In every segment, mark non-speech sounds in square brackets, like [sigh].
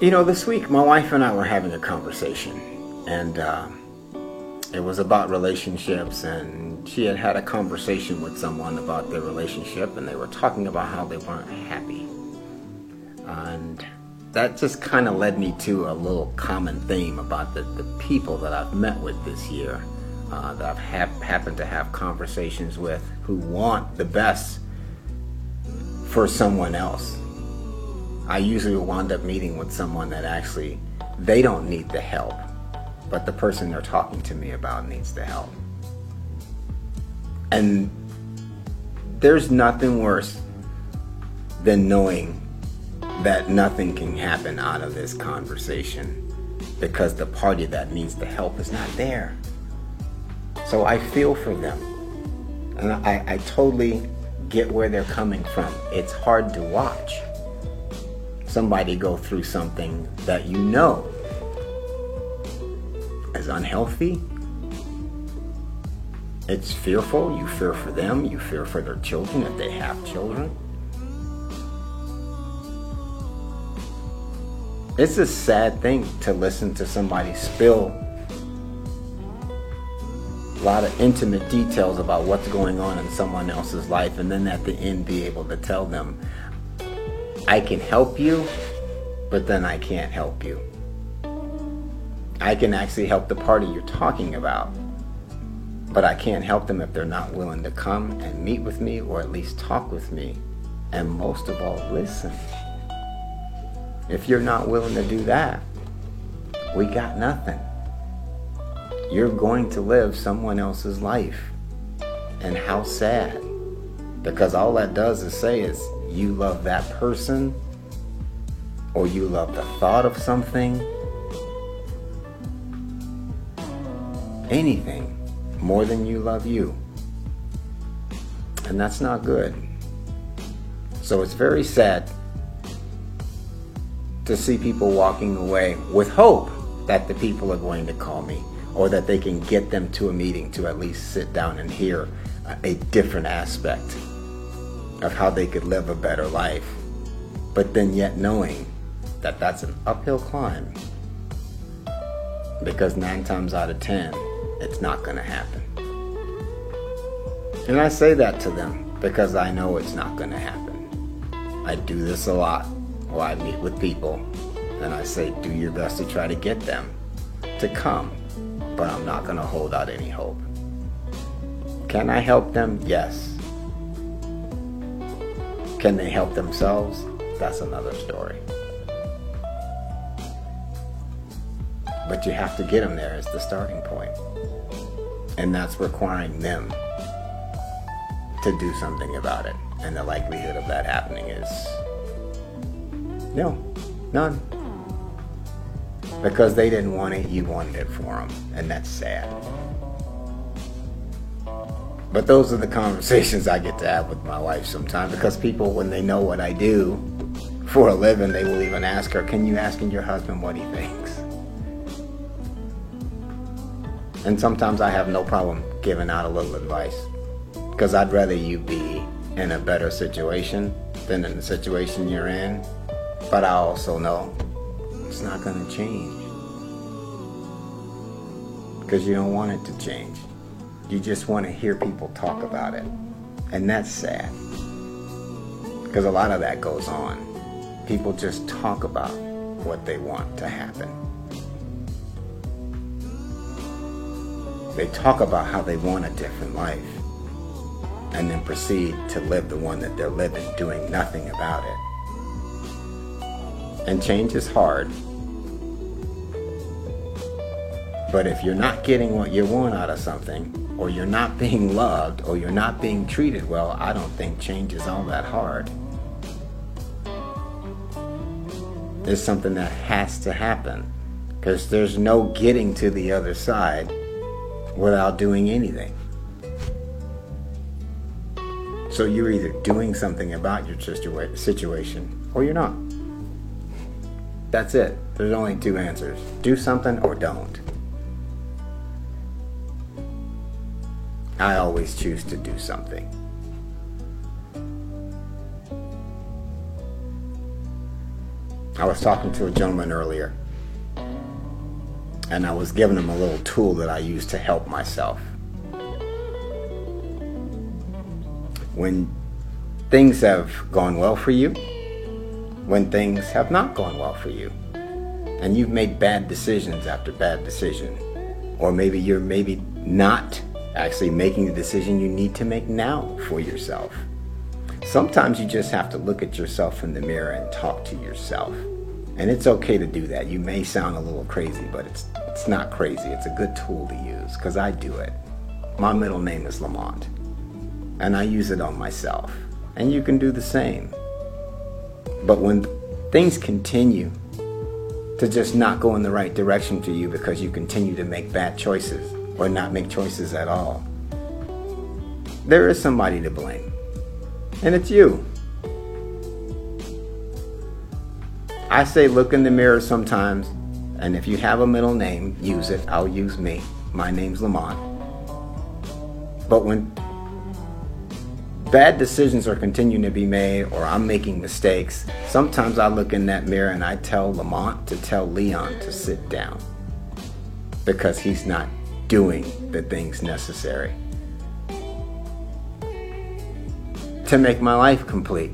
You know, this week my wife and I were having a conversation, and uh, it was about relationships. And she had had a conversation with someone about their relationship, and they were talking about how they weren't happy. And that just kind of led me to a little common theme about the, the people that I've met with this year, uh, that I've ha- happened to have conversations with who want the best for someone else I usually wind up meeting with someone that actually they don't need the help, but the person they're talking to me about needs the help. And there's nothing worse than knowing that nothing can happen out of this conversation because the party that needs the help is not there. So I feel for them. And I, I totally get where they're coming from. It's hard to watch somebody go through something that you know is unhealthy. It's fearful. You fear for them. You fear for their children if they have children. It's a sad thing to listen to somebody spill a lot of intimate details about what's going on in someone else's life and then at the end be able to tell them I can help you, but then I can't help you. I can actually help the party you're talking about, but I can't help them if they're not willing to come and meet with me or at least talk with me. And most of all, listen. If you're not willing to do that, we got nothing. You're going to live someone else's life. And how sad. Because all that does is say is you love that person or you love the thought of something, anything more than you love you. And that's not good. So it's very sad to see people walking away with hope that the people are going to call me or that they can get them to a meeting to at least sit down and hear a different aspect of how they could live a better life, but then yet knowing that that's an uphill climb because nine times out of ten, it's not going to happen. And I say that to them because I know it's not going to happen. I do this a lot while I meet with people and I say, do your best to try to get them to come, but I'm not going to hold out any hope. Can I help them? Yes. Can they help themselves? That's another story. But you have to get them there as the starting point. And that's requiring them to do something about it. And the likelihood of that happening is no, none. Because they didn't want it, you wanted it for them. And that's sad. But those are the conversations I get to have with my wife sometimes because people, when they know what I do for a living, they will even ask her, Can you ask your husband what he thinks? And sometimes I have no problem giving out a little advice because I'd rather you be in a better situation than in the situation you're in. But I also know it's not going to change because you don't want it to change. You just want to hear people talk about it. And that's sad. Because a lot of that goes on. People just talk about what they want to happen. They talk about how they want a different life and then proceed to live the one that they're living, doing nothing about it. And change is hard. But if you're not getting what you want out of something, or you're not being loved or you're not being treated well, I don't think change is all that hard. It's something that has to happen because there's no getting to the other side without doing anything. So you're either doing something about your situation or you're not. That's it. There's only two answers do something or don't. I always choose to do something. I was talking to a gentleman earlier, and I was giving him a little tool that I use to help myself. When things have gone well for you, when things have not gone well for you, and you've made bad decisions after bad decision, or maybe you're maybe not actually making the decision you need to make now for yourself. Sometimes you just have to look at yourself in the mirror and talk to yourself. And it's okay to do that. You may sound a little crazy, but it's it's not crazy. It's a good tool to use because I do it. My middle name is Lamont, and I use it on myself. And you can do the same. But when things continue to just not go in the right direction for you because you continue to make bad choices or not make choices at all, there is somebody to blame. And it's you. I say look in the mirror sometimes, and if you have a middle name, use it. I'll use me. My name's Lamont. But when bad decisions are continuing to be made or I'm making mistakes, sometimes I look in that mirror and I tell Lamont to tell Leon to sit down because he's not doing the things necessary to make my life complete.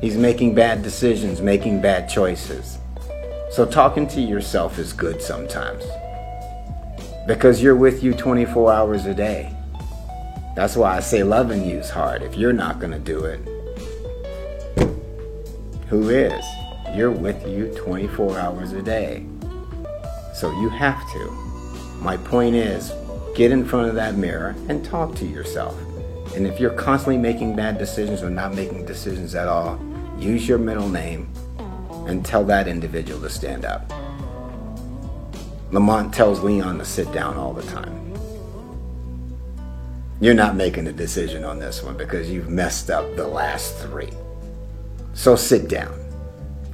He's making bad decisions, making bad choices. So talking to yourself is good sometimes because you're with you 24 hours a day. That's why I say loving you is hard. If you're not going to do it, who is? You're with you 24 hours a day. So you have to. My point is, get in front of that mirror and talk to yourself. And if you're constantly making bad decisions or not making decisions at all, use your middle name and tell that individual to stand up. Lamont tells Leon to sit down all the time. You're not making a decision on this one because you've messed up the last three. So sit down.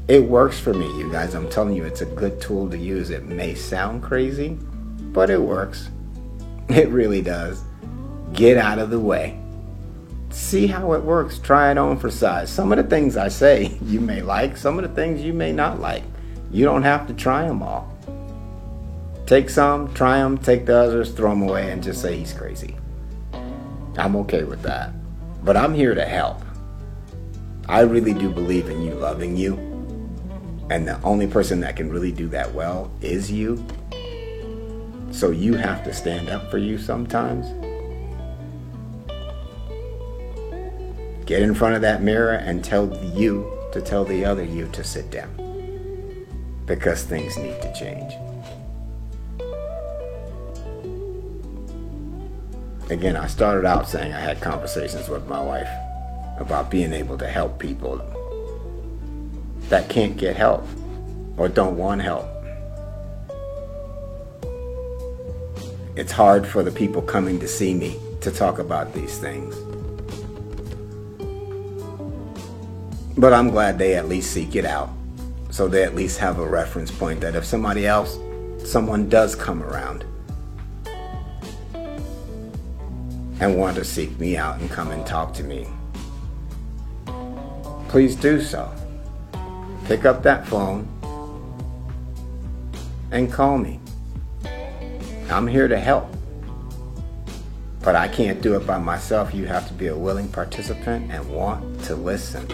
It works for me, you guys. I'm telling you, it's a good tool to use. It may sound crazy, but it works. [laughs] It really does. Get out of the way. See how it works. Try it on for size. Some of the things I say [laughs] you may like, some of the things you may not like. You don't have to try them all. Take some, try them, take the others, throw them away, and just say he's crazy. I'm okay with that. But I'm here to help. I really do believe in you loving you. And the only person that can really do that well is you. So you have to stand up for you sometimes. Get in front of that mirror and tell you to tell the other you to sit down. Because things need to change. Again, I started out saying I had conversations with my wife about being able to help people that can't get help or don't want help. It's hard for the people coming to see me to talk about these things. But I'm glad they at least seek it out. So they at least have a reference point that if somebody else, someone does come around, and want to seek me out and come and talk to me, please do so. Pick up that phone and call me. I'm here to help. But I can't do it by myself. You have to be a willing participant and want to listen.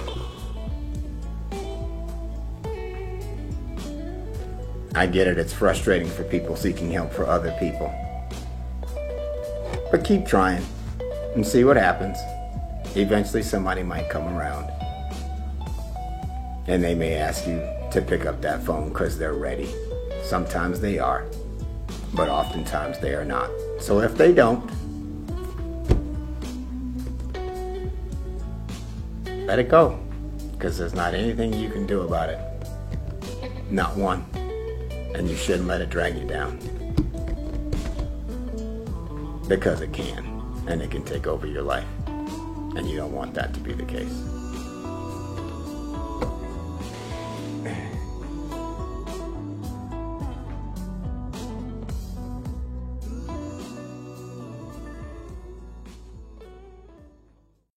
I get it, it's frustrating for people seeking help for other people. But keep trying and see what happens. Eventually, somebody might come around and they may ask you to pick up that phone because they're ready. Sometimes they are, but oftentimes they are not. So if they don't, let it go because there's not anything you can do about it. Not one. And you shouldn't let it drag you down because it can and it can take over your life. And you don't want that to be the case.